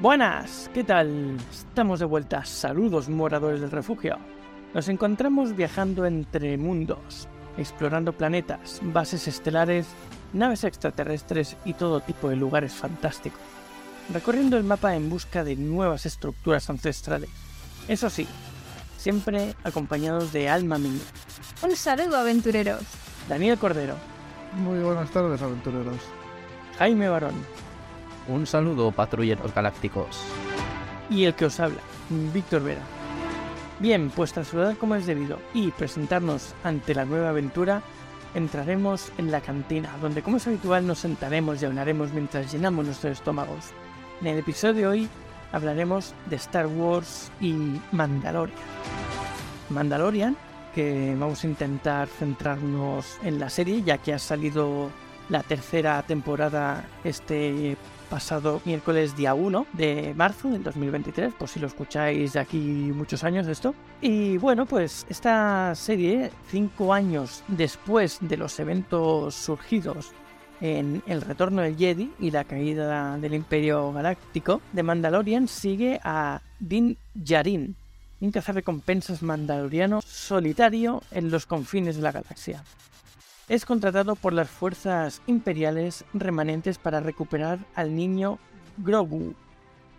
Buenas, ¿qué tal? Estamos de vuelta. Saludos, moradores del refugio. Nos encontramos viajando entre mundos, explorando planetas, bases estelares, naves extraterrestres y todo tipo de lugares fantásticos, recorriendo el mapa en busca de nuevas estructuras ancestrales. Eso sí, siempre acompañados de Alma Mía. Un saludo, aventureros. Daniel Cordero. Muy buenas tardes, aventureros. Jaime Barón. Un saludo, patrulleros galácticos. Y el que os habla, Víctor Vera. Bien, pues tras saludar como es debido y presentarnos ante la nueva aventura, entraremos en la cantina, donde como es habitual nos sentaremos y hablaremos mientras llenamos nuestros estómagos. En el episodio de hoy hablaremos de Star Wars y Mandalorian. Mandalorian, que vamos a intentar centrarnos en la serie, ya que ha salido la tercera temporada este pasado miércoles día 1 de marzo del 2023, por si lo escucháis de aquí muchos años esto. Y bueno, pues esta serie, cinco años después de los eventos surgidos en El Retorno del Jedi y la caída del Imperio Galáctico de Mandalorian, sigue a Din Djarin, un cazarrecompensas mandaloriano solitario en los confines de la galaxia es contratado por las fuerzas imperiales remanentes para recuperar al niño Grogu,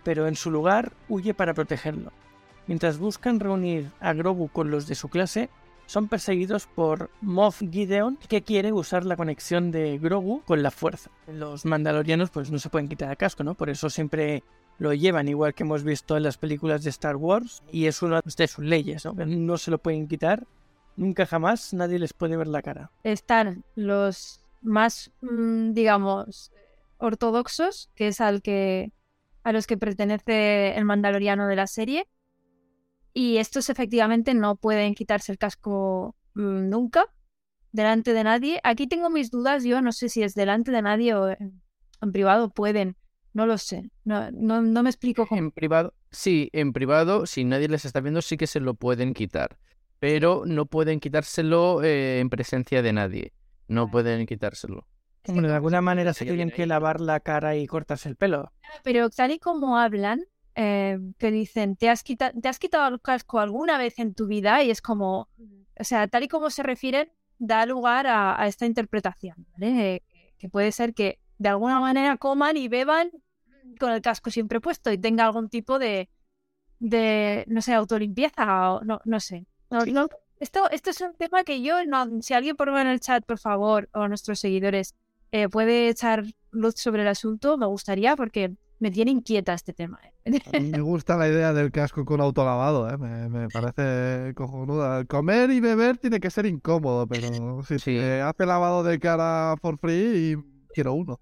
pero en su lugar huye para protegerlo. Mientras buscan reunir a Grogu con los de su clase, son perseguidos por Moff Gideon, que quiere usar la conexión de Grogu con la fuerza. Los mandalorianos pues no se pueden quitar el casco, ¿no? Por eso siempre lo llevan, igual que hemos visto en las películas de Star Wars, y es una de sus leyes, ¿no? No se lo pueden quitar Nunca jamás nadie les puede ver la cara. Están los más, mm, digamos, ortodoxos, que es al que a los que pertenece el mandaloriano de la serie. Y estos efectivamente no pueden quitarse el casco mm, nunca delante de nadie. Aquí tengo mis dudas, yo no sé si es delante de nadie o en, privado pueden, no lo sé, no, no, no me explico cómo. En privado, sí, en privado, si nadie les está viendo, sí que se lo pueden quitar pero no pueden quitárselo eh, en presencia de nadie. No pueden quitárselo. Bueno, de alguna manera se tienen que lavar la cara y cortarse el pelo. Pero tal y como hablan, eh, que dicen, ¿te has, quitado, ¿te has quitado el casco alguna vez en tu vida? Y es como, o sea, tal y como se refieren, da lugar a, esta interpretación, ¿vale? Eh, que puede ser que de alguna manera coman y beban con el casco siempre puesto y tenga algún tipo de, de no sé, autolimpieza o no, no sé. No, esto, esto es un tema que yo, no, si alguien por en el chat, por favor, o nuestros seguidores, eh, puede echar luz sobre el asunto, me gustaría porque me tiene inquieta este tema. ¿eh? me gusta la idea del casco con autolavado, ¿eh? me, parece cojonuda. Comer y beber tiene que ser incómodo, pero si sí. hace lavado de cara for free, y quiero uno.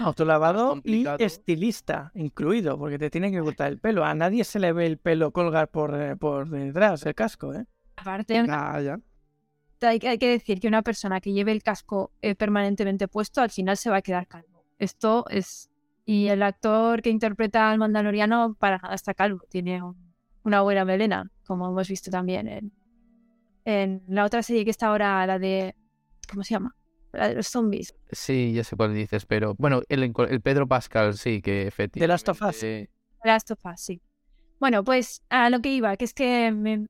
Autolavado y estilista incluido, porque te tiene que cortar el pelo. A nadie se le ve el pelo colgar por, eh, por detrás, el casco, ¿eh? Aparte, Hay, que decir que una persona que lleve el casco eh, permanentemente puesto al final se va a quedar calvo. Esto es... Y el actor que interpreta al mandaloriano para nada está calvo, tiene una buena melena, como hemos visto también en, en la otra serie que está ahora, la de... ¿Cómo se llama? La de los zombies. Sí, ya sé cuál dices, pero bueno, el, el Pedro Pascal, sí, que efectivamente. De Last of Us. De Last of Us, sí. Bueno, pues a lo que iba, que es que me,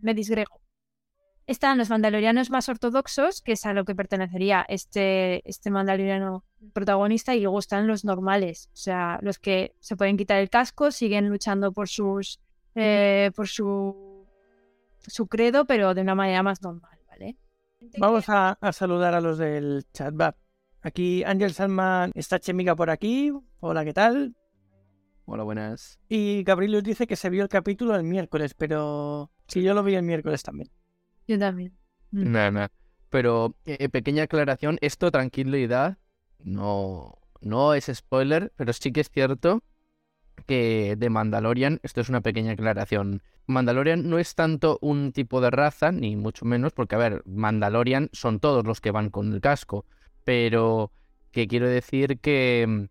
me disgrego. Están los mandalorianos más ortodoxos, que es a lo que pertenecería este, este mandaloriano protagonista, y luego están los normales, o sea, los que se pueden quitar el casco, siguen luchando por sus eh, por su, su credo, pero de una manera más normal. Vamos a, saludar a los del chat. Va. Aquí Ángel Salman está Chemiga por aquí. Hola, ¿qué tal? Hola, buenas. Y Gabriel nos dice que se vio el capítulo el miércoles, pero sí, yo lo vi el miércoles también. Yo también. Mm. Nada, nada. Pero, eh, pequeña aclaración, esto, tranquilidad, no, no es spoiler, pero sí que es cierto que de Mandalorian, esto es una pequeña aclaración, Mandalorian no es tanto un tipo de raza, ni mucho menos, porque a ver, Mandalorian son todos los que van con el casco, pero que quiero decir que mm,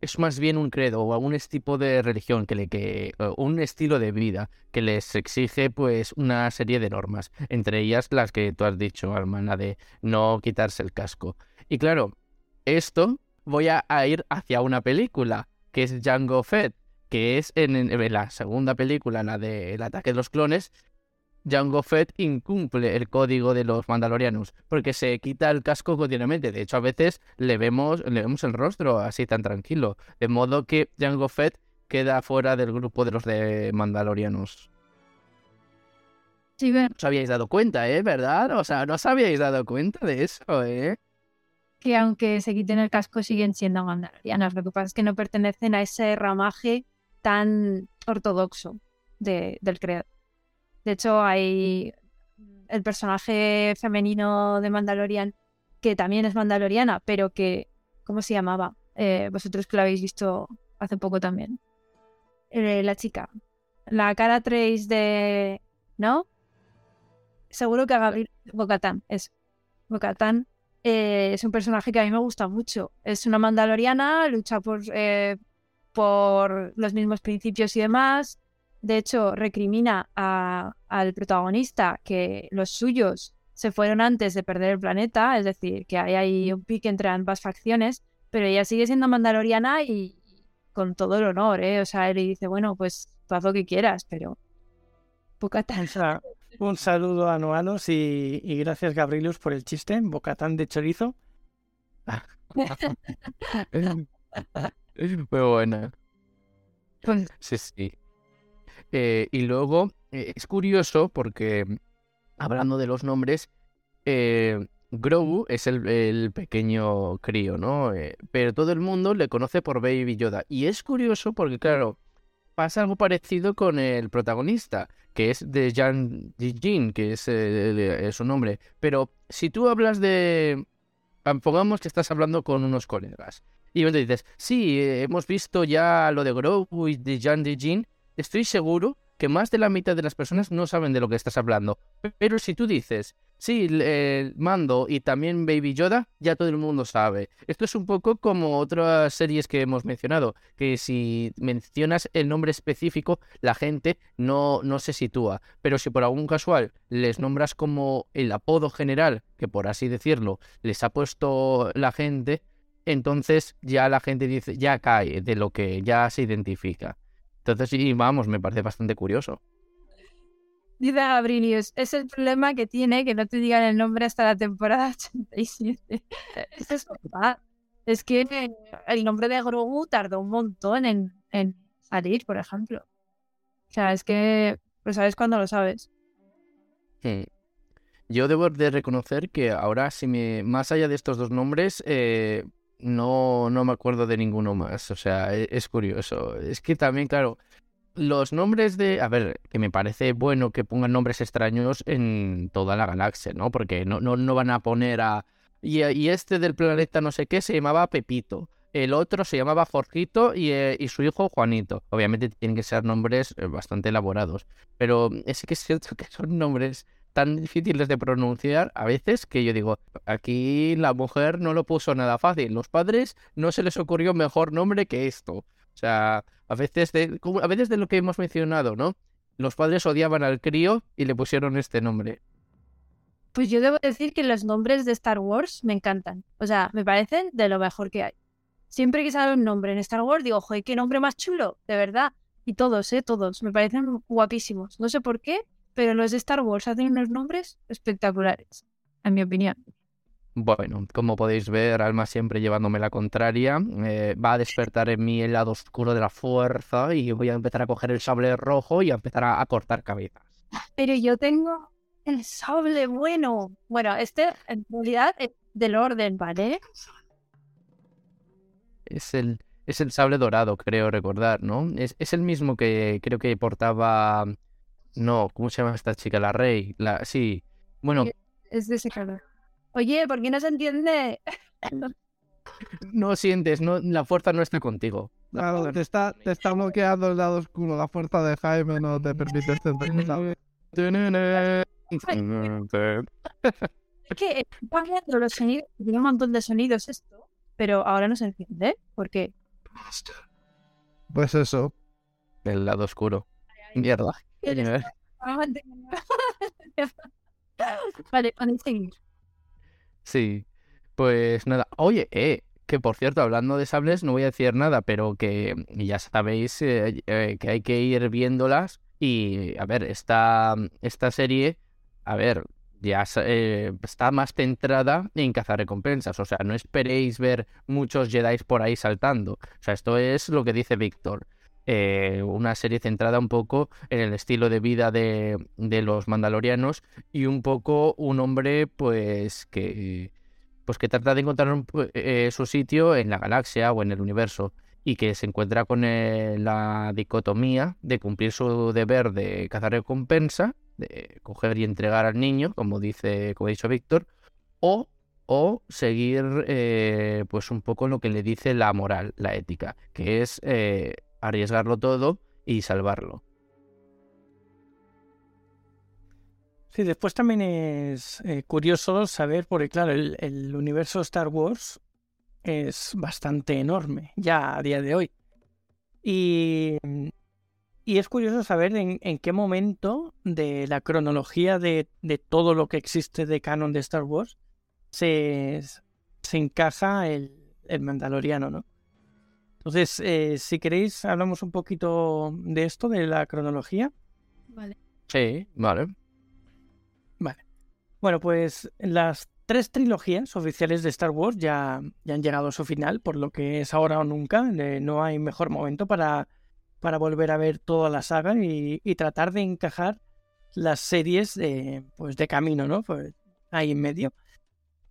es más bien un credo o un tipo de religión que le que un estilo de vida que les exige pues una serie de normas, entre ellas las que tú has dicho, hermana, de no quitarse el casco. Y claro, esto voy a ir hacia una película que es Django Fett que es en, la segunda película, la de El ataque de los clones, Jango Fett incumple el código de los mandalorianos porque se quita el casco continuamente. De hecho, a veces le vemos, le vemos el rostro así tan tranquilo. De modo que Jango Fett queda fuera del grupo de los de mandalorianos. Sí, No os habíais dado cuenta, ¿eh? ¿Verdad? O sea, no os habíais dado cuenta de eso, ¿eh? Que aunque se quiten el casco siguen siendo mandalorianos. Lo que pasa es que no pertenecen a ese ramaje tan ortodoxo del creador. De hecho, hay el personaje femenino de Mandalorian, que también es mandaloriana, pero que, ¿cómo se llamaba? Eh, vosotros que lo habéis visto hace poco también. Eh, la chica. La cara Trace de... ¿No? Seguro que Gabriel... Bocatán, es. Bocatán eh, es un personaje que a mí me gusta mucho. Es una mandaloriana, lucha por, por los mismos principios y demás. De hecho, recrimina al protagonista que los suyos se fueron antes de perder el planeta, es decir, que hay ahí un pique entre ambas facciones, pero ella sigue siendo mandaloriana y con todo el honor, ¿eh? O sea, él le dice, bueno, pues haz lo que quieras, pero Bocatán. Un saludo a Noanos y, y gracias Gabrielus por el chiste, Bocatán de chorizo. Muy buena. Sí, sí. Eh, y luego eh, es curioso porque, hablando de los nombres, eh, Grogu es el, el pequeño crío, ¿no? Eh, pero todo el mundo le conoce por Baby Yoda. Y es curioso porque, claro, pasa algo parecido con el protagonista, que es de Jan Jin, que es, eh, su nombre. Pero si tú hablas de... Pongamos que estás hablando con unos colegas. Y dices, sí, eh, hemos visto ya lo de Grogu y de Jan Jin. Estoy seguro que más de la mitad de las personas no saben de lo que estás hablando. Pero si tú dices, sí, el mando y también Baby Yoda, ya todo el mundo sabe. Esto es un poco como otras series que hemos mencionado, que si mencionas el nombre específico, la gente no, no se sitúa. Pero si por algún casual les nombras como el apodo general, que por así decirlo, les ha puesto la gente, entonces ya la gente dice, ya cae de lo que ya se identifica. Entonces, sí, vamos, me parece bastante curioso. Dice Gabrielius, es el problema que tiene que no te digan el nombre hasta la temporada 87. Esto es verdad. Es que el nombre de Grogu tardó un montón en, en salir, por ejemplo. O sea, es que lo sabes cuando lo sabes. Hmm. Yo debo de reconocer que ahora, si me, más allá de estos dos nombres, eh, no, no me acuerdo de ninguno más. O sea, e- es, curioso. Es que también, claro, los nombres de... A ver, que me parece bueno que pongan nombres extraños en toda la galaxia, ¿no? Porque no, no, no van a poner a... Y, y este del planeta no sé qué se llamaba Pepito. El otro se llamaba Jorgito y, eh, y su hijo Juanito. Obviamente tienen que ser nombres eh, bastante elaborados. Pero es que es cierto que son nombres tan difíciles de pronunciar a veces que yo digo, aquí la mujer no lo puso nada fácil. Los padres no se les ocurrió mejor nombre que esto. O sea, a veces de, a veces de lo que hemos mencionado, ¿no? Los padres odiaban al crío y le pusieron este nombre. Pues yo debo decir que los nombres de Star Wars me encantan. O sea, me parecen de lo mejor que hay. Siempre que sale un nombre en Star Wars, digo, joder, qué nombre más chulo, de verdad. Y todos, ¿eh? Todos. Me parecen guapísimos. No sé por qué, pero los de Star Wars hacen unos nombres espectaculares, en mi opinión. Bueno, como podéis ver, Alma siempre llevándome la contraria. eh, va a despertar en mí el lado oscuro de la fuerza y voy a empezar a coger el sable rojo y a empezar a, a cortar cabezas. Pero yo tengo el sable bueno. Bueno, este en realidad es del orden, ¿vale? Es el, es el sable dorado, creo recordar, ¿no? Es, es el mismo que creo que portaba... No, ¿cómo se llama esta chica? La Rey. La... Sí. Bueno, Es de ese color. Oye, ¿por qué no se entiende? no sientes, no, la fuerza no está contigo. Claro, te está, te está bloqueando el lado oscuro. La fuerza de Jaime no te permite entender. Es que está cambiando los sonidos, tiene un montón de sonidos esto, pero ahora no se entiende. ¿Por qué? Pues eso. El lado oscuro. Mierda. vale, podéis seguir. Sí. Pues nada. Oye, eh, que por cierto, hablando de sables, no voy a decir nada, pero que ya sabéis eh, eh, que hay que ir viéndolas. Y a ver, esta, esta serie, a ver, ya eh, está más centrada en cazar recompensas. O sea, no esperéis ver muchos Jedi por ahí saltando. O sea, esto es lo que dice Víctor. Una serie centrada un poco en el estilo de vida de, de los mandalorianos y un poco un hombre pues que pues que trata de encontrar eh, su sitio en la galaxia o en el universo y que se encuentra con eh, la dicotomía de cumplir su deber de cazar recompensa, de coger y entregar al niño, como dice, como ha dicho Víctor, o, o seguir eh, pues un poco lo que le dice la moral, la ética, que es arriesgarlo todo y salvarlo. Sí, después también es eh, curioso saber, porque claro, el, universo Star Wars es bastante enorme ya a día de hoy. Y, y es curioso saber en, qué momento de la cronología de, todo lo que existe de canon de Star Wars se, se encaja el, el Mandaloriano, ¿no? Entonces, eh, si queréis, hablamos un poquito de esto, de la cronología. Vale. Sí, vale. Vale. Bueno, pues las tres trilogías oficiales de Star Wars ya, ya han llegado a su final, por lo que es ahora o nunca. no hay mejor momento para, para volver a ver toda la saga y, tratar de encajar las series de, pues de camino, ¿no? Pues ahí en medio.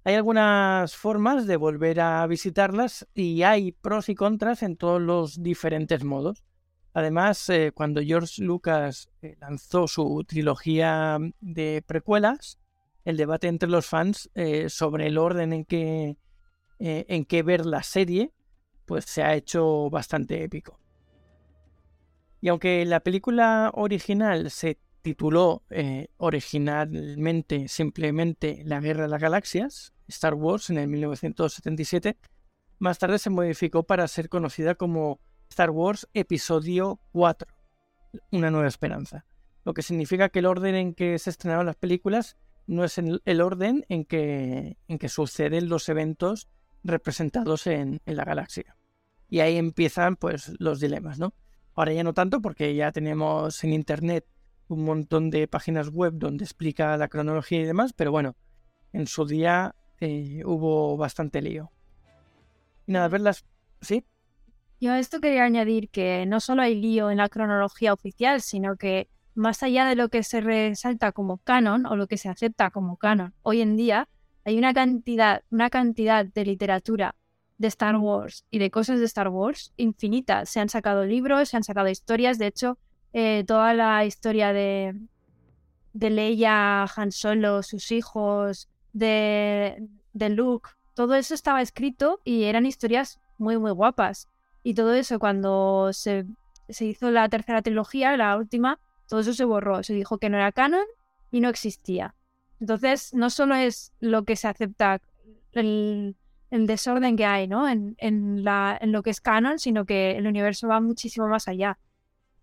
Hay algunas formas de volver a visitarlas y hay pros y contras en todos los diferentes modos. Además, eh, cuando George Lucas eh, lanzó su trilogía de precuelas, el debate entre los fans eh, sobre el orden en que, en que ver la serie, pues se ha hecho bastante épico. Y aunque la película original se tituló originalmente simplemente La Guerra de las Galaxias, Star Wars en el 1977, más tarde se modificó para ser conocida como Star Wars Episodio 4, Una nueva esperanza. Lo que significa que el orden en que se estrenaron las películas no es el orden en que, en que suceden los eventos representados en, la galaxia. Y ahí empiezan pues los dilemas, ¿no? Ahora ya no tanto porque ya tenemos en internet un montón de páginas web donde explica la cronología y demás, pero bueno, en su día hubo bastante lío. Y nada, verlas, ¿sí? Yo a esto quería añadir que no solo hay lío en la cronología oficial, sino que más allá de lo que se resalta como canon o lo que se acepta como canon, hoy en día hay una cantidad, una cantidad de literatura de Star Wars y de cosas de Star Wars infinitas. Se han sacado libros, se han sacado historias. De hecho, eh, toda la historia de, de Leia, Han Solo, sus hijos, de, de Luke, todo eso estaba escrito y eran historias muy, muy guapas. Y todo eso, cuando se, hizo la tercera trilogía, la última, todo eso se borró. Se dijo que no era canon y no existía. Entonces, no solo es lo que se acepta, el, desorden que hay ¿no? En, la, en lo que es canon, sino que el universo va muchísimo más allá.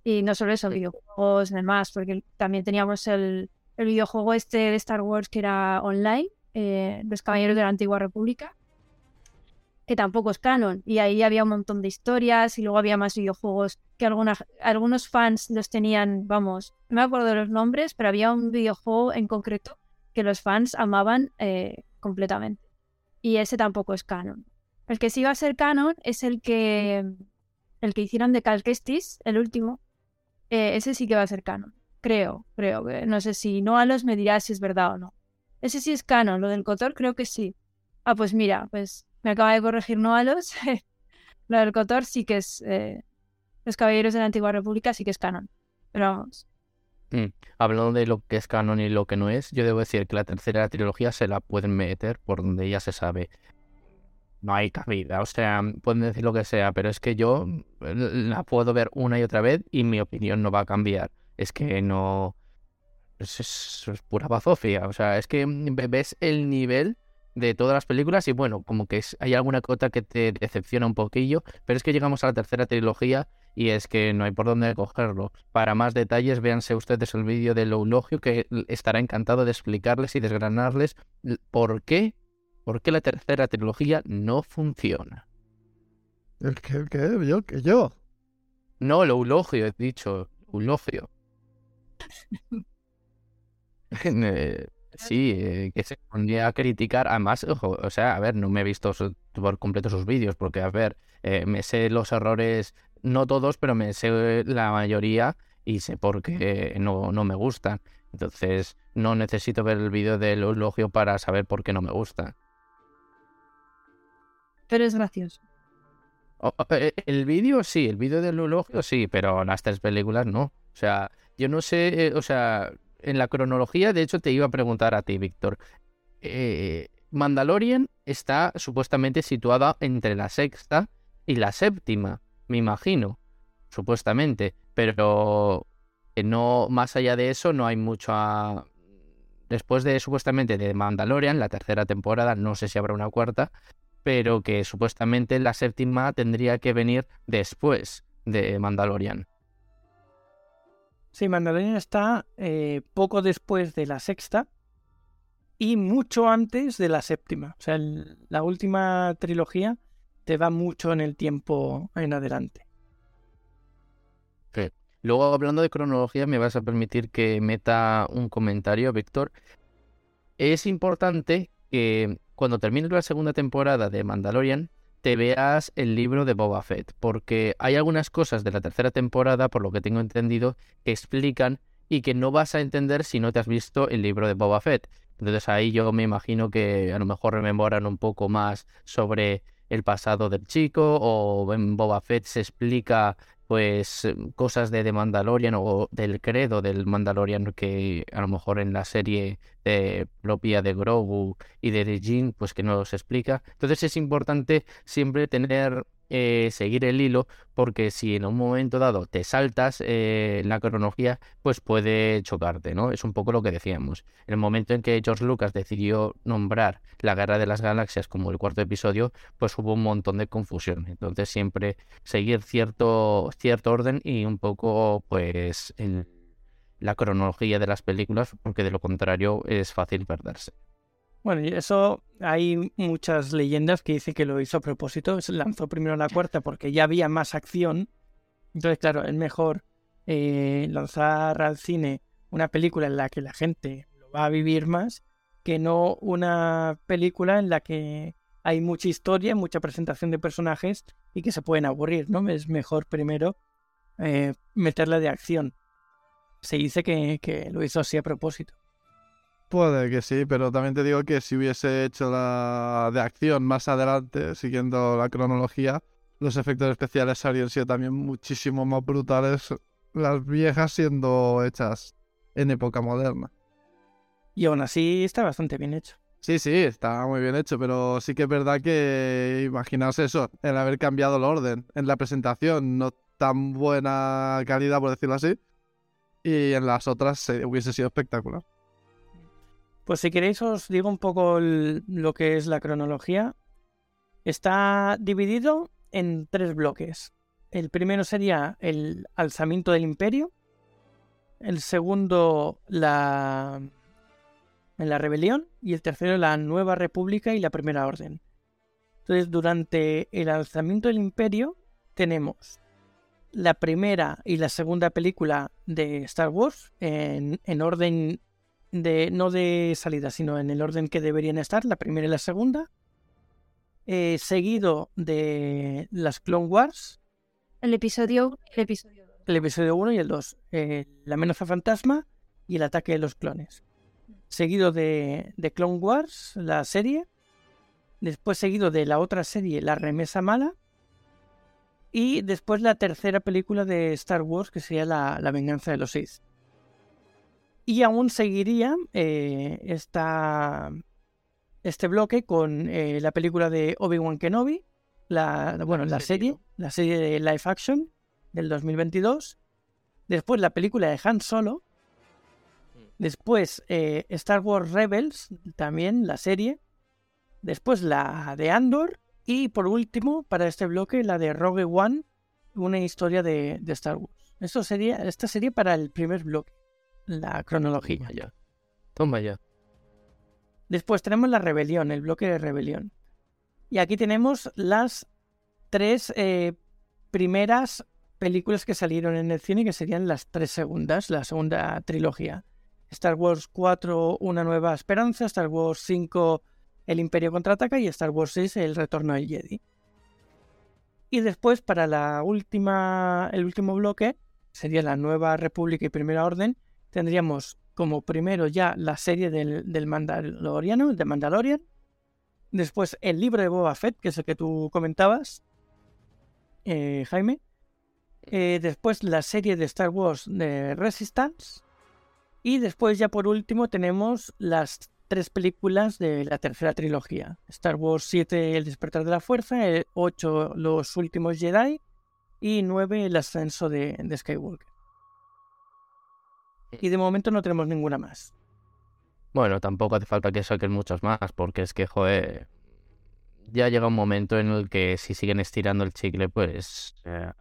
Y no solo eso, videojuegos y demás, porque también teníamos el, videojuego este de Star Wars que era online, eh, Los Caballeros de la Antigua República, que tampoco es canon. Y ahí había un montón de historias y luego había más videojuegos que algunos fans los tenían, vamos, no me acuerdo de los nombres, pero había un videojuego en concreto que los fans amaban eh, completamente. Y ese tampoco es canon. El que sí va a ser canon es el que el que hicieron de Cal Kestis, el último. Eh, ese sí que va a ser canon. Creo, creo. que No sé si no a los me dirá si es verdad o no. Ese sí es canon. Lo del Cotor creo que sí. Ah, pues mira, pues me acaba de corregir Noalos. lo del Cotor sí que es. Eh, los Caballeros de la Antigua República sí que es canon. Pero vamos. Mm, hablando de lo que es canon y lo que no es, yo debo decir que la tercera trilogía se la pueden meter por donde ya se sabe. No hay cabida, o sea, pueden decir lo que sea, pero es que yo eh, la puedo ver una y otra vez y mi opinión no va a cambiar. Es que no. Es, es, es pura bazofia, o sea, es que ves el nivel de todas las películas y bueno, como que hay alguna cota que te decepciona un poquillo, pero es que llegamos a la tercera trilogía y es que no hay por dónde cogerlo. Para más detalles, véanse ustedes el vídeo del eulogio que estará encantado de explicarles y desgranarles por qué ¿Por qué la tercera trilogía no funciona? ¿El qué? ¿El qué? ¿Yo? ¿Qué yo? No, el eulogio, he dicho. Eulogio. Eh, sí, eh, que se ponía a criticar. Además, ojo, o sea, a ver, no me he visto por completo sus vídeos, porque, a ver, eh, me sé los errores, no todos, pero me sé la mayoría y sé por qué no, no me gustan. Entonces, no necesito ver el vídeo del eulogio para saber por qué no me gusta. Pero es gracioso. el vídeo sí, el vídeo del eulogio sí, pero las tres películas no. O sea, yo no sé, o sea, en la cronología, de hecho, te iba a preguntar a ti, Víctor. Eh, Mandalorian está supuestamente situada entre la sexta y la séptima, me imagino, supuestamente, pero no más allá de eso no hay mucho a... después de supuestamente de Mandalorian, la tercera temporada, no sé si habrá una cuarta, pero que supuestamente la séptima tendría que venir después de Mandalorian. Sí, Mandalorian está eh, poco después de la sexta y mucho antes de la séptima. O sea, la última trilogía te va mucho en el tiempo en adelante. Sí. Luego, hablando de cronología, me vas a permitir que meta un comentario, Víctor. Es importante que cuando termine la segunda temporada de Mandalorian, te veas el libro de Boba Fett, porque hay algunas cosas de la tercera temporada, por lo que tengo entendido, que explican y que no vas a entender si no te has visto el libro de Boba Fett. Entonces ahí yo me imagino que a lo mejor rememoran un poco más sobre el pasado del chico o en Boba Fett se explica pues em, cosas de The Mandalorian o del credo del Mandalorian que a lo mejor en la serie propia de Grogu y de Jin pues que no se explica. Entonces es importante siempre tener eh, seguir el hilo, porque si en un momento dado te saltas eh, la cronología, pues puede chocarte, ¿no? Es un poco lo que decíamos. El momento en que George Lucas decidió nombrar la Guerra de las Galaxias como el cuarto episodio, pues hubo un montón de confusión. Entonces siempre seguir cierto, cierto orden y un poco, pues, en la cronología de las películas, porque de lo contrario es fácil perderse. Bueno, eso hay muchas leyendas que dicen que lo hizo a propósito. Se lanzó primero la cuarta porque ya había más acción. Entonces, claro, es mejor eh, lanzar al cine una película en la que la gente lo va a vivir más que no una película en la que hay mucha historia, mucha presentación de personajes y que se pueden aburrir, ¿no? Es mejor primero eh, meterla de acción. Se dice que, que lo hizo así a propósito. Puede que sí, pero también te digo que si hubiese hecho la de acción más adelante, siguiendo la cronología, los efectos especiales habrían sido también muchísimo más brutales, las viejas siendo hechas en época moderna. Y aún así está bastante bien hecho. Sí, sí, está muy bien hecho, pero sí que es verdad que imaginarse eso, el haber cambiado el orden en la presentación, no tan buena calidad, por decirlo así, y en las otras hubiese sido espectacular. Pues si queréis os digo un poco lo que es la cronología. Está dividido en tres bloques. El primero sería el alzamiento del imperio. El segundo, la, la rebelión. Y el tercero, la nueva república y la primera orden. Entonces, durante el alzamiento del imperio tenemos la primera y la segunda película de Star Wars en, en orden no de salida, sino en el orden que deberían estar, la primera y la segunda. Eh, seguido de las Clone Wars. El episodio, el episodio El episodio 1 y el 2. Eh, la amenaza fantasma y el ataque de los clones. Seguido de, de Clone Wars, la serie. Después seguido de la otra serie, La remesa mala. Y después la tercera película de Star Wars, que sería La, la venganza de los Sith. Y aún seguiría eh, este bloque con eh, la película de Obi-Wan Kenobi, la, bueno, la serie, la serie de live action del 2022. Después la película de Han Solo. Mm. Después eh, Star Wars Rebels, también la serie. Después la de Andor. Y por último, para este bloque, la de Rogue One, una historia de, de Star Wars. Esto sería, esta sería para el primer bloque la cronología. ya. Toma ya. Después tenemos la rebelión, el bloque de rebelión. Y aquí tenemos las tres eh, primeras películas que salieron en el cine, que serían las tres segundas, la segunda trilogía. Star Wars 4, Una Nueva Esperanza, Star Wars 5, El Imperio Contraataca y Star Wars 6, El Retorno del Jedi. Y después, para la última, el último bloque, sería la Nueva República y Primera Orden, tendríamos como primero ya la serie del, del Mandaloriano, de Mandalorian. Después el libro de Boba Fett, que es el que tú comentabas, eh, Jaime. Eh, después la serie de Star Wars de Resistance. Y después ya por último tenemos las tres películas de la tercera trilogía. Star Wars 7, El despertar de la fuerza, el 8, Los últimos Jedi y 9, El ascenso de, de Skywalker. Y de momento no tenemos ninguna más. Bueno, tampoco hace falta que saquen muchas más, porque es que, joder, ya llega un momento en el que si siguen estirando el chicle, pues... Eh,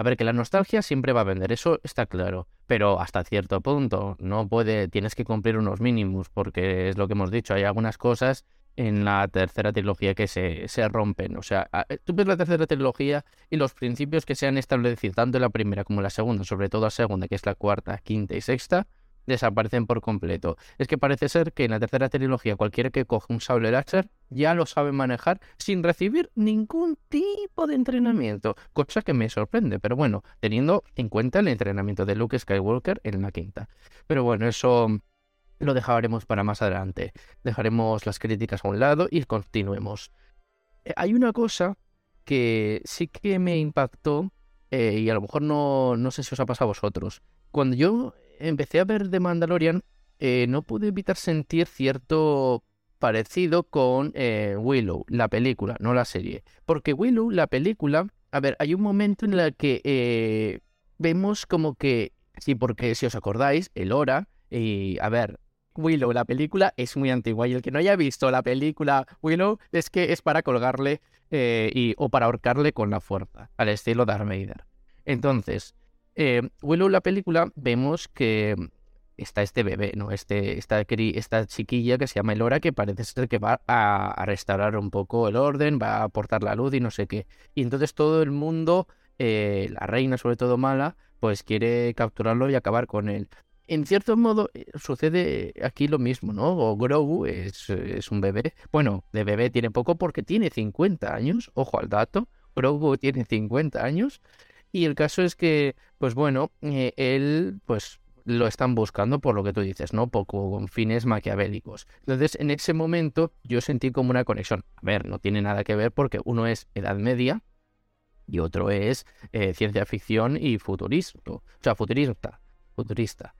a ver, que la nostalgia siempre va a vender, eso está claro, pero hasta cierto punto, no puede, tienes que cumplir unos mínimos, porque es lo que hemos dicho, hay algunas cosas en la tercera trilogía que se, se rompen. O sea, tú ves la tercera trilogía y los principios que se han establecido tanto en la primera como en la segunda, sobre todo la segunda, que es la cuarta, quinta y sexta, desaparecen por completo. Es que parece ser que en la tercera trilogía cualquiera que coge un sable láser ya lo sabe manejar sin recibir ningún tipo de entrenamiento, cosa que me sorprende, pero bueno, teniendo en cuenta el entrenamiento de Luke Skywalker en la quinta. Pero bueno, eso lo dejaremos para más adelante. Dejaremos las críticas a un lado y continuemos. Eh, hay una cosa que sí que me impactó eh, y a lo mejor no, no sé si os ha pasado a vosotros. Cuando yo empecé a ver The Mandalorian, eh, no pude evitar sentir cierto parecido con Willow, la película, no la serie. Porque Willow, la película, a ver, hay un momento en el que vemos como que, sí, porque si os acordáis, el Hora, y a ver, Willow, la película, es muy antigua y el que no haya visto la película Willow es que es para colgarle eh, y, o para ahorcarle con la fuerza, al estilo Darth. Entonces, eh, Willow, la película, vemos que está este bebé, ¿no? Este, esta, esta chiquilla que se llama Elora, que parece ser que va a, restaurar un poco el orden, va a aportar la luz y no sé qué. Y entonces todo el mundo, eh, la reina sobre todo mala, pues quiere capturarlo y acabar con él en cierto modo eh, sucede aquí lo mismo, ¿no? O Grogu es, un bebé. Bueno, de bebé tiene poco porque tiene 50 años, ojo al dato. Grogu tiene 50 años. Y el caso es que, pues bueno, eh, él, pues lo están buscando por lo que tú dices, ¿no? Poco con fines maquiavélicos. Entonces, en ese momento yo sentí como una conexión. A ver, no tiene nada que ver porque uno es Edad Media y otro es eh, ciencia ficción y futurismo. O sea, futurista. Futurista.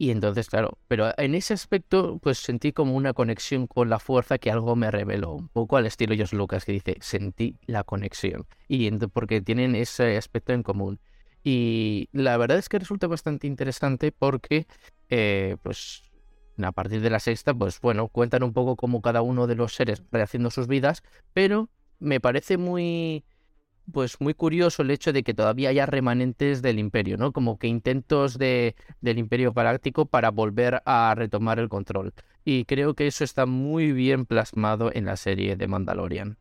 Y entonces, claro, pero en ese aspecto, pues sentí como una conexión con la fuerza que algo me reveló, un poco al estilo Josh Lucas, que dice, sentí la conexión. Y porque tienen ese aspecto en común. Y la verdad es que resulta bastante interesante porque, eh, pues, a partir de la sexta, pues bueno, cuentan un poco cómo cada uno de los seres va haciendo sus vidas, pero me parece muy pues muy curioso el hecho de que todavía haya remanentes del imperio, ¿no? Como que intentos de, del imperio galáctico para volver a retomar el control. Y creo que eso está muy bien plasmado en la serie de Mandalorian.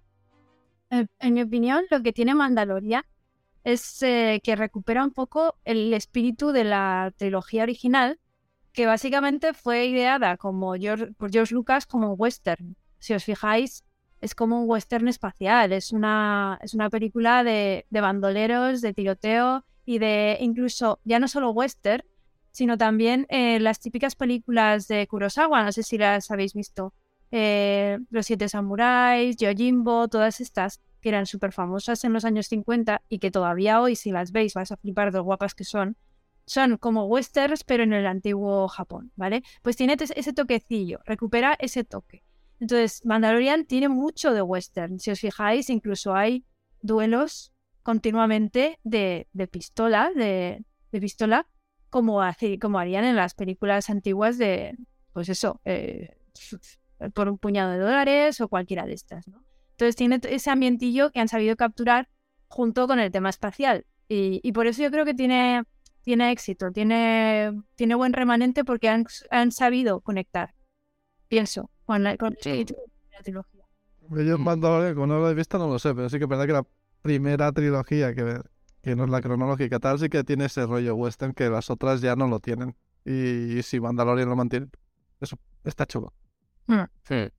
Eh, en mi opinión, lo que tiene Mandalorian es eh, que recupera un poco el espíritu de la trilogía original, que básicamente fue ideada como por George Lucas como western. Si os fijáis, es como un western espacial, es una, es una película de, bandoleros, de tiroteo y de incluso ya no solo western, sino también eh, las típicas películas de Kurosawa, no sé si las habéis visto, eh, Los Siete Samuráis, Yojimbo, todas estas que eran súper famosas en los años 50 y que todavía hoy si las veis vais a flipar de guapas que son, son como westerns pero en el antiguo Japón, ¿vale? Pues tiene ese toquecillo, recupera ese toque. Entonces, Mandalorian tiene mucho de western. Si os fijáis, incluso hay duelos continuamente de, pistola, de, pistola, como, como harían en las películas antiguas de, pues eso, eh, por un puñado de dólares o cualquiera de estas, ¿no? Entonces tiene ese ambientillo que han sabido capturar junto con el tema espacial. Y, por eso yo creo que tiene, tiene éxito, tiene, tiene buen remanente porque han, han sabido conectar Pienso, con la, con Sí. la trilogía. Yo Mm. Mandalorian, como no lo he visto, no lo sé, pero sí que es verdad que la primera trilogía, que, que no es la cronológica tal, sí que tiene ese rollo western que las otras ya no lo tienen. Y, si Mandalorian lo mantiene, eso está chulo. Sí.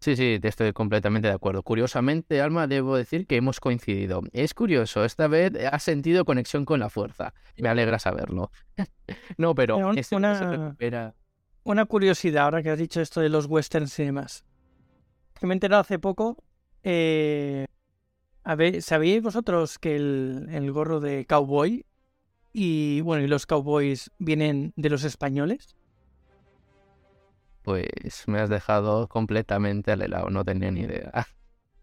Sí, sí, te estoy completamente de acuerdo. Curiosamente, Alma, debo decir que hemos coincidido. Es curioso, esta vez has sentido conexión con la fuerza. Me alegra saberlo. no, pero Pero este una- se recupera. Una curiosidad ahora que has dicho esto de los westerns y demás. Que me he enterado hace poco. eh, a ver, ¿sabíais vosotros que el, el gorro de cowboy y bueno y los cowboys vienen de los españoles? Pues me has dejado completamente al helado, no tenía ni idea.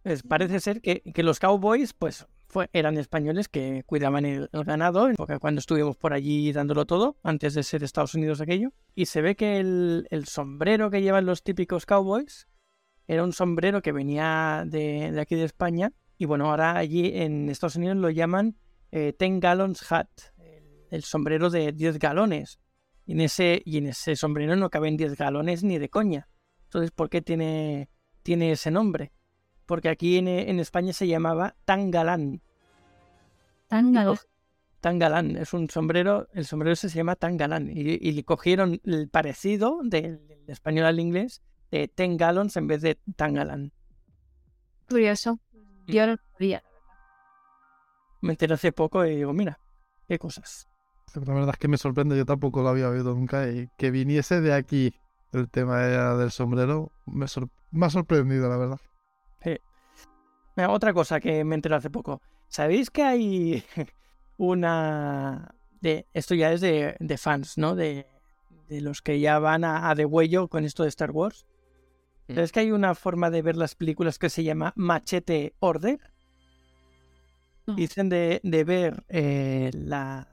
Pues parece ser que, que los cowboys pues eran españoles que cuidaban el, el ganado época cuando estuvimos por allí dándolo todo, antes de ser Estados Unidos aquello. Y se ve que el, sombrero que llevan los típicos cowboys era un sombrero que venía de, aquí de España. Y bueno, ahora allí en Estados Unidos lo llaman eh, 10 gallons hat, el, el sombrero de 10 galones. Y en, ese, y en ese sombrero no caben 10 galones ni de coña. Entonces, ¿por qué tiene, tiene ese nombre? Porque aquí en, en España se llamaba Tangalán. Tan galo- Tangalán es un sombrero, el sombrero ese se llama Tangalán y, y le cogieron el parecido del, del español al inglés de Ten Gallons en vez de Tangalán. Curioso. Yo no lo sabía. Me enteré hace poco y digo, mira, qué cosas. La verdad es que me sorprende, yo tampoco lo había oído nunca. Y que viniese de aquí el tema de- del sombrero me, sor- me ha sorprendido, la verdad. Mira, otra cosa que me enteré hace poco. ¿Sabéis que hay una... de Esto ya es de, de fans, ¿no? De, de los que ya van a, a de huello con esto de Star Wars. Mm. ¿Sabes que hay una forma de ver las películas que se llama Machete Order? No. Dicen de, de ver eh, la,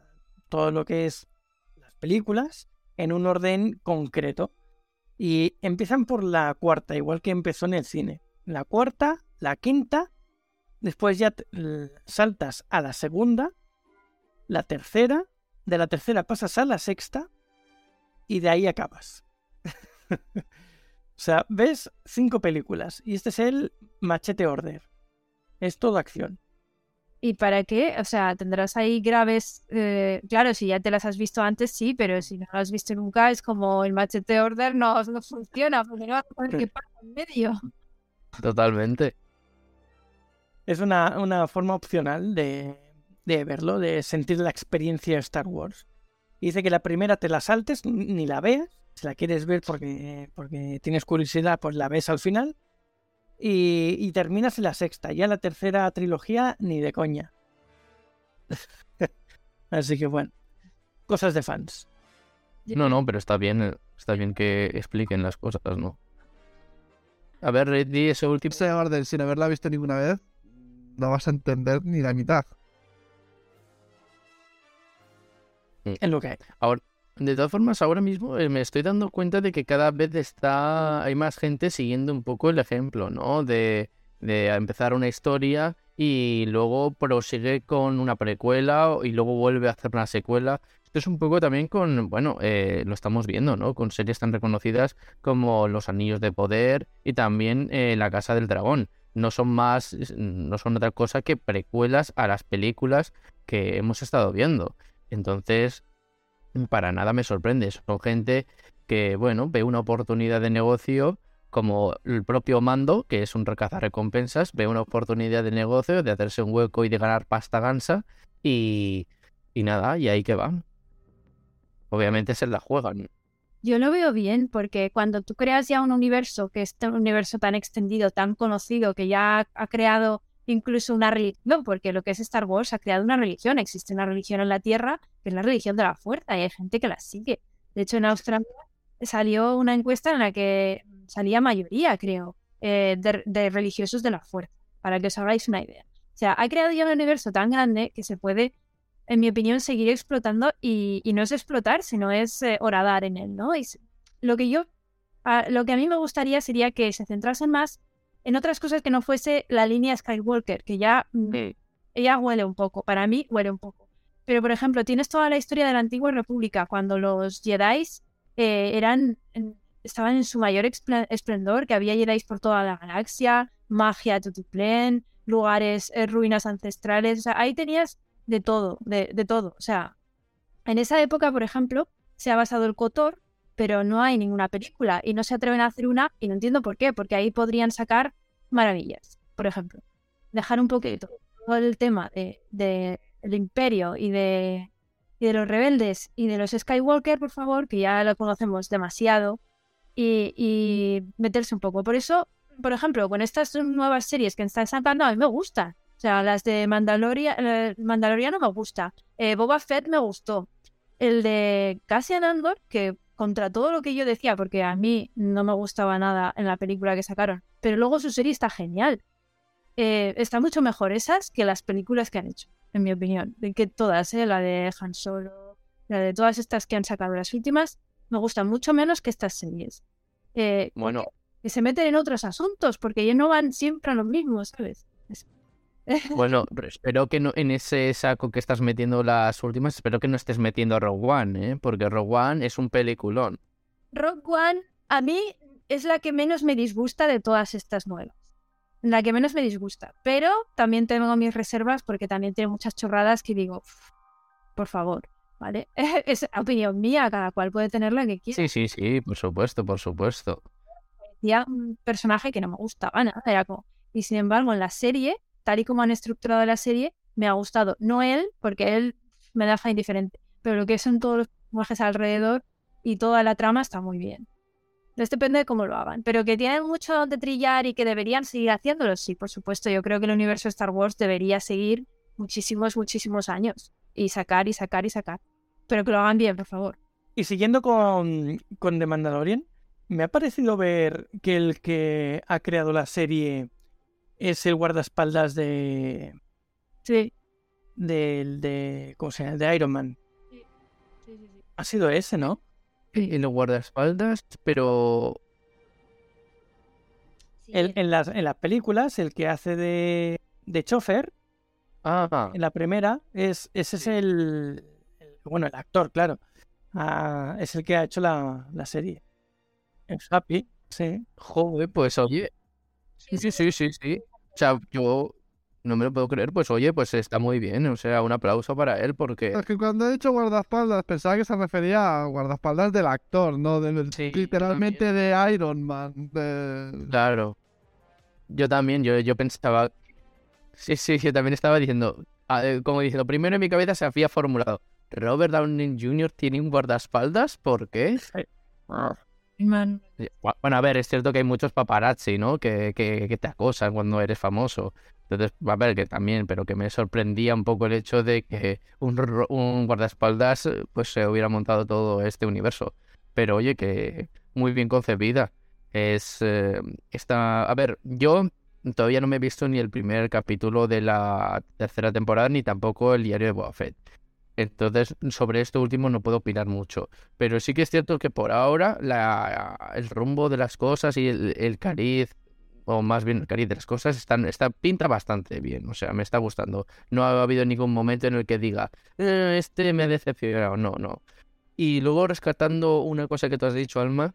todo lo que es las películas en un orden concreto. Y empiezan por la cuarta, igual que empezó en el cine. La cuarta, la quinta, después ya saltas a la segunda, la tercera, de la tercera pasas a la sexta y de ahí acabas. o sea, ves cinco películas y este es el Machete Order. Es todo acción. ¿Y para qué? O sea, tendrás ahí graves. eh, claro, si ya te las has visto antes, sí, pero si no las has visto nunca, es como el machete order no, no funciona, porque no vas a saber qué pasa en medio. Totalmente. Es una, una forma opcional de, de verlo, de sentir la experiencia de Star Wars. Y dice que la primera te la saltes, ni la veas. Si la quieres ver porque, porque tienes curiosidad, pues la ves al final. Y, y terminas en la sexta. Ya la tercera trilogía, ni de coña. Así que bueno, cosas de fans. No, no, pero está bien, eh, está bien que expliquen las cosas, ¿no? A ver, di eso último. Orden, sin haberla visto ninguna vez, no vas a entender ni la mitad. Es lo que hay. De todas formas, ahora mismo eh, me estoy dando cuenta de que cada vez está hay más gente siguiendo un poco el ejemplo, ¿no? De, de empezar una historia y luego prosigue con una precuela y luego vuelve a hacer una secuela. Esto es un poco también con, bueno, eh, lo estamos viendo, ¿no? Con series tan reconocidas como Los Anillos de Poder y también eh, La Casa del Dragón. No son más, no son otra cosa que precuelas a las películas que hemos estado viendo. Entonces, para nada me sorprende. Son gente que, bueno, ve una oportunidad de negocio como el propio Mando, que es un recazarrecompensas, ve una oportunidad de negocio, de hacerse un hueco y de ganar pasta gansa y, y nada, y ahí que van. Obviamente se la juegan. Yo lo veo bien, porque cuando tú creas ya un universo, que es un universo tan extendido, tan conocido, que ya ha creado incluso una religión, porque lo que es Star Wars ha creado una religión, existe una religión en la Tierra, que es la religión de la fuerza, y hay gente que la sigue. De hecho, en Australia salió una encuesta en la que salía mayoría, creo, eh, de, de religiosos de la fuerza, para que os hagáis una idea. O sea, ha creado ya un universo tan grande que se puede, en mi opinión, seguir explotando y, y no es explotar, sino es eh, horadar en él, ¿no? Y lo que yo, a- lo que a mí me gustaría sería que se centrasen más en otras cosas que no fuese la línea Skywalker, que ya, mm, ella huele un poco, para mí huele un poco. Pero, por ejemplo, tienes toda la historia de la antigua república, cuando los Jedi eran, estaban en su mayor esplendor, que había Jedi por toda la galaxia, magia tutuplen, lugares, eh, ruinas ancestrales, o sea, ahí tenías de todo, de, de todo. O sea, en esa época, por ejemplo, se ha basado el Cotor, pero no hay ninguna película y no se atreven a hacer una y no entiendo por qué, porque ahí podrían sacar maravillas, por ejemplo. Dejar un poquito todo el tema de, de el imperio y de, y de los rebeldes y de los Skywalker, por favor, que ya lo conocemos demasiado, y, y meterse un poco. Por eso, por ejemplo, con estas nuevas series que están sacando, a mí me gustan. O sea, las de Mandalorian, Mandaloriano me gusta. Eh, Boba Fett me gustó. El de Cassian Andor, que contra todo lo que yo decía, porque a mí no me gustaba nada en la película que sacaron, pero luego su serie está genial. Eh, está mucho mejor esas que las películas que han hecho, en mi opinión. De que todas, ¿eh? la de Han Solo, la de todas estas que han sacado las últimas, me gustan mucho menos que estas series. Eh, bueno. Que se meten en otros asuntos, porque ya no van siempre a lo mismo, ¿sabes? Bueno, espero que no en ese saco que estás metiendo las últimas, espero que no estés metiendo a Rogue One, ¿eh? porque Rogue One es un peliculón. Rogue One a mí es la que menos me disgusta de todas estas nuevas. La que menos me disgusta. Pero también tengo mis reservas porque también tiene muchas chorradas que digo, por favor, ¿vale? es opinión mía, cada cual puede tener la que quiera. Sí, sí, sí, por supuesto, por supuesto. Decía un personaje que no me gustaba nada, era como... Y sin embargo, en la serie tal y como han estructurado la serie, me ha gustado. No él, porque él me deja indiferente, pero lo que son todos los personajes alrededor y toda la trama está muy bien. Entonces depende de cómo lo hagan. Pero que tienen mucho de trillar y que deberían seguir haciéndolo, sí, por supuesto. Yo creo que el universo Star Wars debería seguir muchísimos, muchísimos años. Y sacar y sacar y sacar. Pero que lo hagan bien, por favor. Y siguiendo con, con The Mandalorian, me ha parecido ver que el que ha creado la serie es el guardaespaldas de. Sí. Del de. ¿Cómo se llama? De Iron Man. Sí. Sí, sí, ha sido ese, ¿no? En los guardaespaldas, pero. El, en, las, en las películas, el que hace de. de chofer. Ah. En la primera, es, ese es el, Bueno, el actor, claro. Ah, es el que ha hecho la, la serie. Es Happy, sí. Joder, pues oye, Sí, sí, sí, sí, sí. O sea, yo no me lo puedo creer, pues oye, pues está muy bien, o sea, un aplauso para él porque... Es que cuando he dicho guardaespaldas pensaba que se refería a guardaespaldas del actor, no literalmente de Iron Man. Claro. Yo también, yo, yo pensaba... Sí, sí, yo también estaba diciendo, como diciendo, primero en mi cabeza se había formulado, Robert Downey Jr. tiene un guardaespaldas, ¿por qué? Bueno, a ver, es cierto que hay muchos paparazzi, ¿no? Que, te acosan cuando eres famoso. Entonces, a ver, que también, pero que me sorprendía un poco el hecho de que un, un guardaespaldas eh, pues se hubiera montado todo este universo. Pero oye, que muy bien concebida. Es eh, esta... A ver, yo todavía no me he visto ni el primer capítulo de la tercera temporada, ni tampoco el diario de Boba entonces, sobre esto último no puedo opinar mucho. Pero sí que es cierto que por ahora el rumbo de las cosas y el, cariz, o más bien el cariz de las cosas, está, pinta bastante bien. O sea, me está gustando. No ha habido ningún momento en el que diga, eh, este me ha decepcionado. No, no. Y luego rescatando una cosa que tú has dicho, Alma,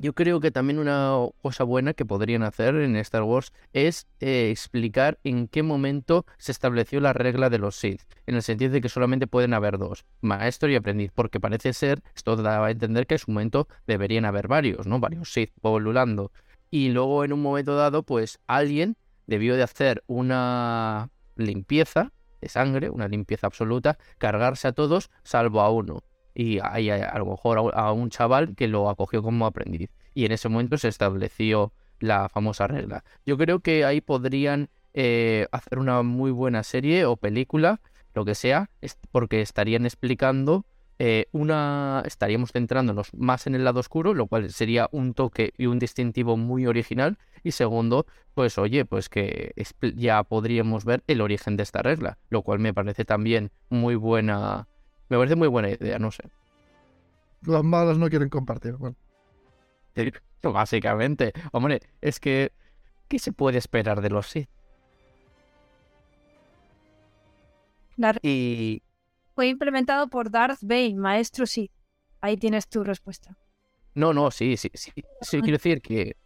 yo creo que también una cosa buena que podrían hacer en Star Wars es eh, explicar en qué momento se estableció la regla de los Sith, en el sentido de que solamente pueden haber dos, maestro y aprendiz, porque parece ser, esto da a entender que en su momento deberían haber varios, ¿no? Varios Sith polulando. Y luego en un momento dado, pues alguien debió de hacer una limpieza de sangre, una limpieza absoluta, cargarse a todos salvo a uno y hay a, lo mejor a, un chaval que lo acogió como aprendiz. Y en ese momento se estableció la famosa regla. Yo creo que ahí podrían eh, hacer una muy buena serie o película, lo que sea, porque estarían explicando eh, una. Estaríamos centrándonos más en el lado oscuro, lo cual sería un toque y un distintivo muy original. Y segundo, pues oye, pues que ya podríamos ver el origen de esta regla, lo cual me parece también muy buena me parece muy buena idea, no sé. Los malos no quieren compartir. Bueno. Básicamente. Hombre, es que. ¿Qué se puede esperar de los Sith? Y. Fue implementado por Darth Bane, maestro Sith. Ahí tienes tu respuesta. No, no, sí, sí, sí. sí quiero decir que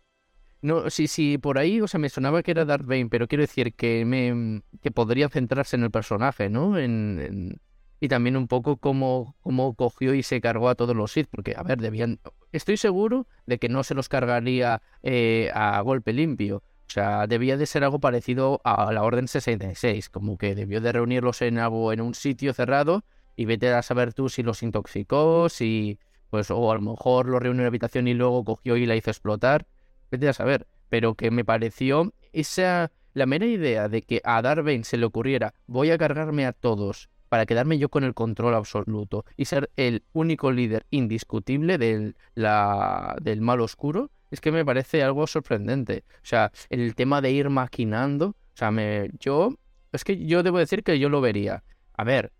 no, sí, sí, por ahí, o sea, me sonaba que era Darth Bane, pero quiero decir que me que podría centrarse en el personaje, ¿no? En, y también un poco cómo, cómo cogió y se cargó a todos los Sith, porque, a ver, debían... Estoy seguro de que no se los cargaría eh, a golpe limpio. O sea, debía de ser algo parecido a la Orden 66, como que debió de reunirlos en algo, en un sitio cerrado y vete a saber tú si los intoxicó, si... Pues, o a lo mejor lo reunió en una habitación y luego cogió y la hizo explotar vete a saber, pero que me pareció esa la mera idea de que a Darwin se le ocurriera voy a cargarme a todos para quedarme yo con el control absoluto y ser el único líder indiscutible del, la, del mal oscuro, es que me parece algo sorprendente. O sea, el tema de ir maquinando, o sea, me, yo, es que yo debo decir que yo lo vería. A ver,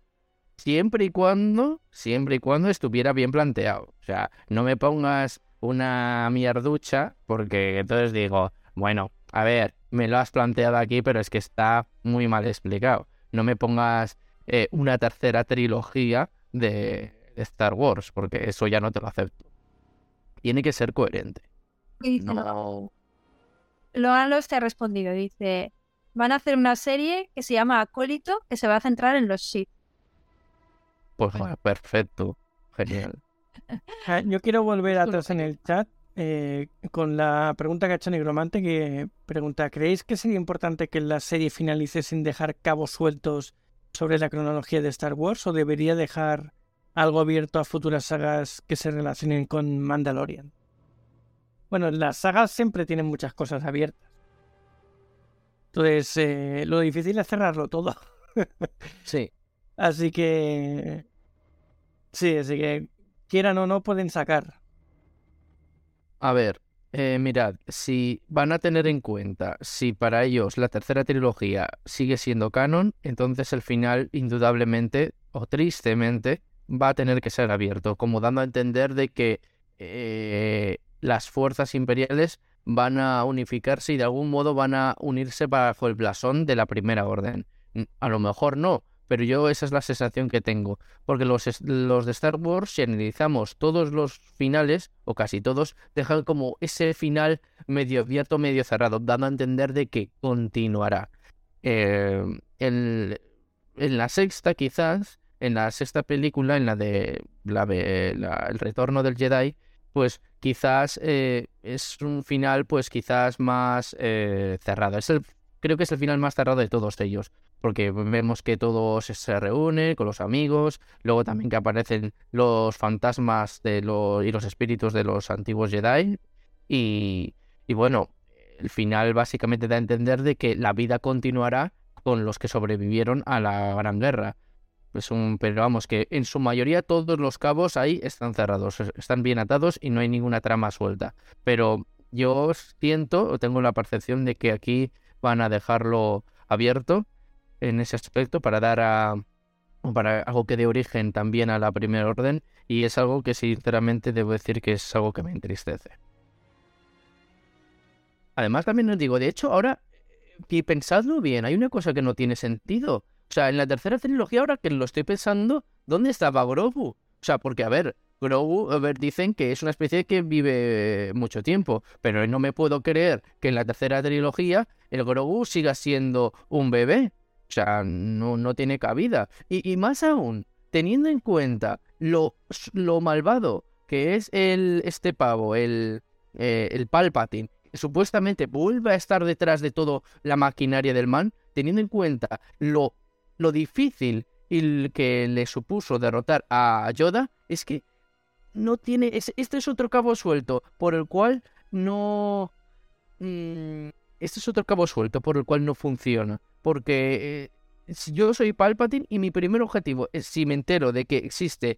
siempre y cuando, siempre y cuando estuviera bien planteado. O sea, no me pongas una mierducha, porque entonces digo, bueno, a ver, me lo has planteado aquí, pero es que está muy mal explicado. No me pongas eh, una tercera trilogía de, Star Wars, porque eso ya no te lo acepto. Tiene que ser coherente. no. Loan te ha respondido, dice, van a hacer una serie que se llama Acólito, que se va a centrar en los Sith. Pues perfecto, genial. Ah, yo quiero volver atrás en el chat eh, con la pregunta que ha hecho Negromante, que pregunta, ¿creéis que sería importante que la serie finalice sin dejar cabos sueltos sobre la cronología de Star Wars o debería dejar algo abierto a futuras sagas que se relacionen con Mandalorian? Bueno, las sagas siempre tienen muchas cosas abiertas. Entonces, eh, lo difícil es cerrarlo todo. sí. Así que... Sí, así que quieran o no, pueden sacar. A ver, eh, mirad, si van a tener en cuenta, si para ellos la tercera trilogía sigue siendo canon, entonces el final indudablemente o tristemente va a tener que ser abierto, como dando a entender de que eh, las fuerzas imperiales van a unificarse y de algún modo van a unirse bajo el blasón de la primera orden. A lo mejor no, pero yo esa es la sensación que tengo. Porque los, de Star Wars, si analizamos todos los finales, o casi todos, dejan como ese final medio abierto, medio cerrado, dando a entender de que continuará. Eh, en, la sexta, quizás, en la sexta película, en la de El retorno del Jedi, pues quizás eh, es un final, pues quizás más eh, cerrado. Es el, creo que es el final más cerrado de todos ellos porque vemos que todos se reúnen con los amigos, luego también que aparecen los fantasmas de los, y los espíritus de los antiguos Jedi, y, y bueno, el final básicamente da a entender de que la vida continuará con los que sobrevivieron a la Gran Guerra. Pero vamos, que en su mayoría todos los cabos ahí están cerrados, están bien atados y no hay ninguna trama suelta. Pero yo siento o tengo la percepción de que aquí van a dejarlo abierto en ese aspecto para dar a para algo que dé origen también a la primera orden y es algo que sinceramente debo decir que es algo que me entristece. Además también os digo, de hecho ahora, y pensadlo bien, hay una cosa que no tiene sentido. O sea, en la tercera trilogía ahora que lo estoy pensando, ¿dónde estaba Grogu? O sea, porque a ver, Grogu, a ver, dicen que es una especie que vive mucho tiempo, pero no me puedo creer que en la tercera trilogía el Grogu siga siendo un bebé. O sea, no, no tiene cabida. Y, más aún, teniendo en cuenta lo, lo malvado que es el, este pavo, el, eh, el Palpatine, que supuestamente vuelve a estar detrás de toda la maquinaria del man, teniendo en cuenta lo, lo difícil y que le supuso derrotar a Yoda, es que no tiene. este es otro cabo suelto por el cual no. Mm, este es otro cabo suelto por el cual no funciona. Porque eh, yo soy Palpatine y mi primer objetivo es, si me entero de que existe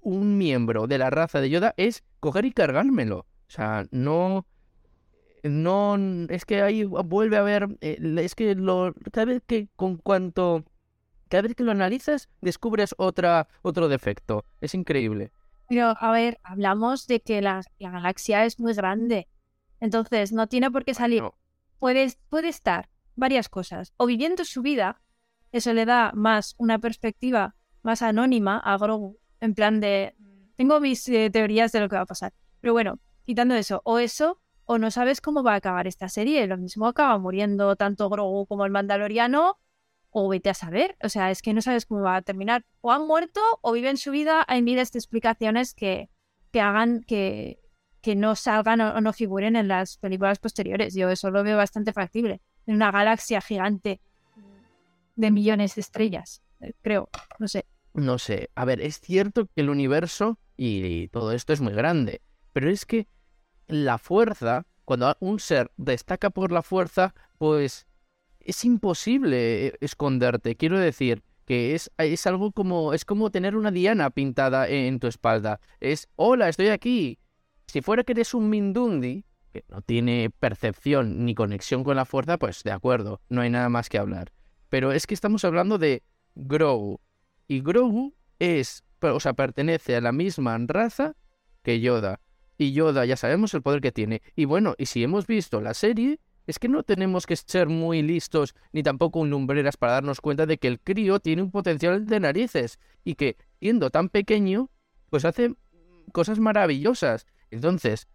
un miembro de la raza de Yoda, es coger y cargármelo. O sea, no. No. Es que ahí vuelve a haber. Eh, es que lo, cada vez que con cuanto. Cada vez que lo analizas, descubres otra, otro defecto. Es increíble. Pero, a ver, hablamos de que la, galaxia es muy grande. Entonces, no tiene por qué salir. Puede, puede estar varias cosas. O viviendo su vida, eso le da más una perspectiva más anónima a Grogu, en plan de, tengo mis eh, teorías de lo que va a pasar. Pero bueno, quitando eso, o eso, o no sabes cómo va a acabar esta serie. Lo mismo acaba muriendo tanto Grogu como el Mandaloriano, o vete a saber. O sea, es que no sabes cómo va a terminar. O han muerto o viven su vida. Hay miles de explicaciones que, que hagan que, que no salgan o no figuren en las películas posteriores. Yo eso lo veo bastante factible. En una galaxia gigante de millones de estrellas, eh, creo, no sé. No sé, a ver, es cierto que el universo y todo esto es muy grande, pero es que la fuerza, cuando un ser destaca por la fuerza, pues es imposible eh, esconderte. Quiero decir que es, es algo como, es como tener una diana pintada en tu espalda. Es, hola, estoy aquí. Si fuera que eres un Mindundi, que no tiene percepción ni conexión con la fuerza, pues de acuerdo, no hay nada más que hablar. Pero es que estamos hablando de Grogu. Y Grogu es, o sea, pertenece a la misma raza que Yoda. Y Yoda ya sabemos el poder que tiene. Y bueno, y si hemos visto la serie, es que no tenemos que ser muy listos ni tampoco un lumbreras para darnos cuenta de que el crío tiene un potencial de narices y que, siendo tan pequeño, pues hace cosas maravillosas. Entonces,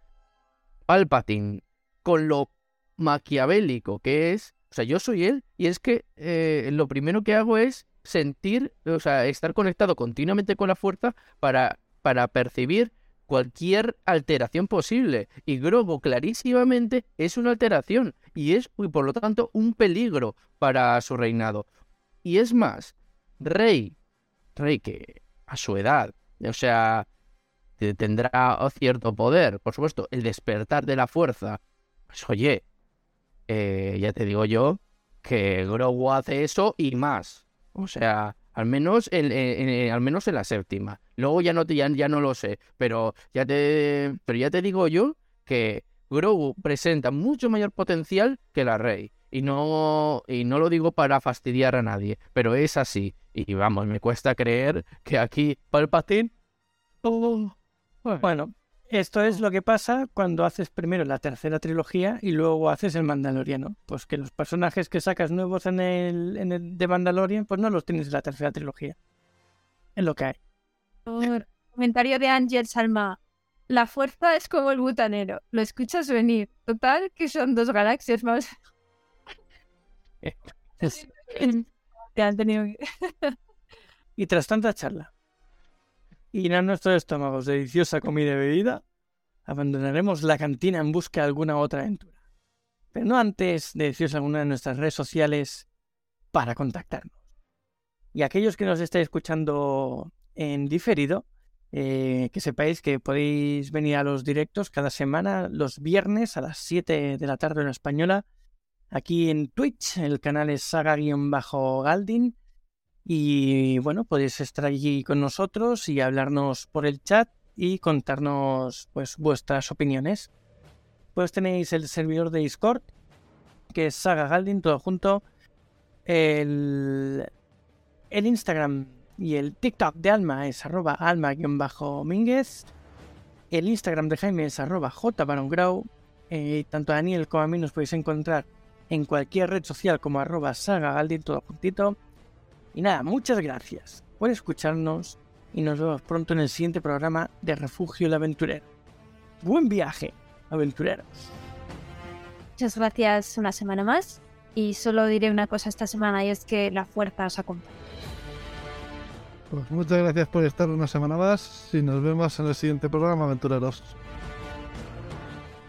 Palpatine, con lo maquiavélico que es, o sea, yo soy él y es que eh, lo primero que hago es sentir, o sea, estar conectado continuamente con la fuerza para, para percibir cualquier alteración posible. Y Grogu clarísimamente es una alteración y es, y por lo tanto, un peligro para su reinado. Y es más, Rey, Rey que a su edad, o sea, tendrá cierto poder, por supuesto, el despertar de la fuerza. Pues oye, eh, ya te digo yo que Grogu hace eso y más. O sea, al menos en, al menos en la séptima. Luego ya no, ya, ya no lo sé, pero ya, te, pero ya te digo yo que Grogu presenta mucho mayor potencial que la Rey. Y no, y no lo digo para fastidiar a nadie, pero es así. Y vamos, me cuesta creer que aquí Palpatine... Oh, bueno, esto es lo que pasa cuando haces primero la tercera trilogía y luego haces el Mandaloriano. Pues que los personajes que sacas nuevos en el, en el de Mandalorian, pues no los tienes en la tercera trilogía. Es lo que hay. Comentario de Ángel Salma. La fuerza es como el butanero. Lo escuchas venir. Total, que son dos galaxias más. Te han tenido y tras tanta charla, y llenar nuestros estómagos de deliciosa comida y bebida, abandonaremos la cantina en busca de alguna otra aventura. Pero no antes de deciros alguna de nuestras redes sociales para contactarnos. Y aquellos que nos estáis escuchando en diferido, eh, que sepáis que podéis venir a los directos cada semana, los viernes a las 7 de la tarde en española, aquí en Twitch. El canal es saga-galdin y bueno, podéis estar allí con nosotros y hablarnos por el chat y contarnos pues vuestras opiniones. Pues tenéis el servidor de Discord, que es Saga Galdin, todo junto. El, el Instagram y el TikTok de Alma es arroba alma-mínguez. El Instagram de Jaime es arroba jbarongrau. Eh, tanto a Daniel como a mí nos podéis encontrar en cualquier red social como arroba saga todo juntito. Y nada, muchas gracias por escucharnos y nos vemos pronto en el siguiente programa de Refugio el Aventurero. Buen viaje, aventureros. Muchas gracias una semana más y solo diré una cosa esta semana y es que la fuerza os acompaña. Pues muchas gracias por estar una semana más y nos vemos en el siguiente programa, aventureros.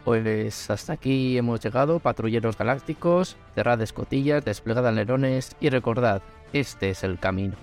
Pues hasta aquí hemos llegado, patrulleros galácticos, cerrad escotillas, desplegad alerones y recordad, este es el camino.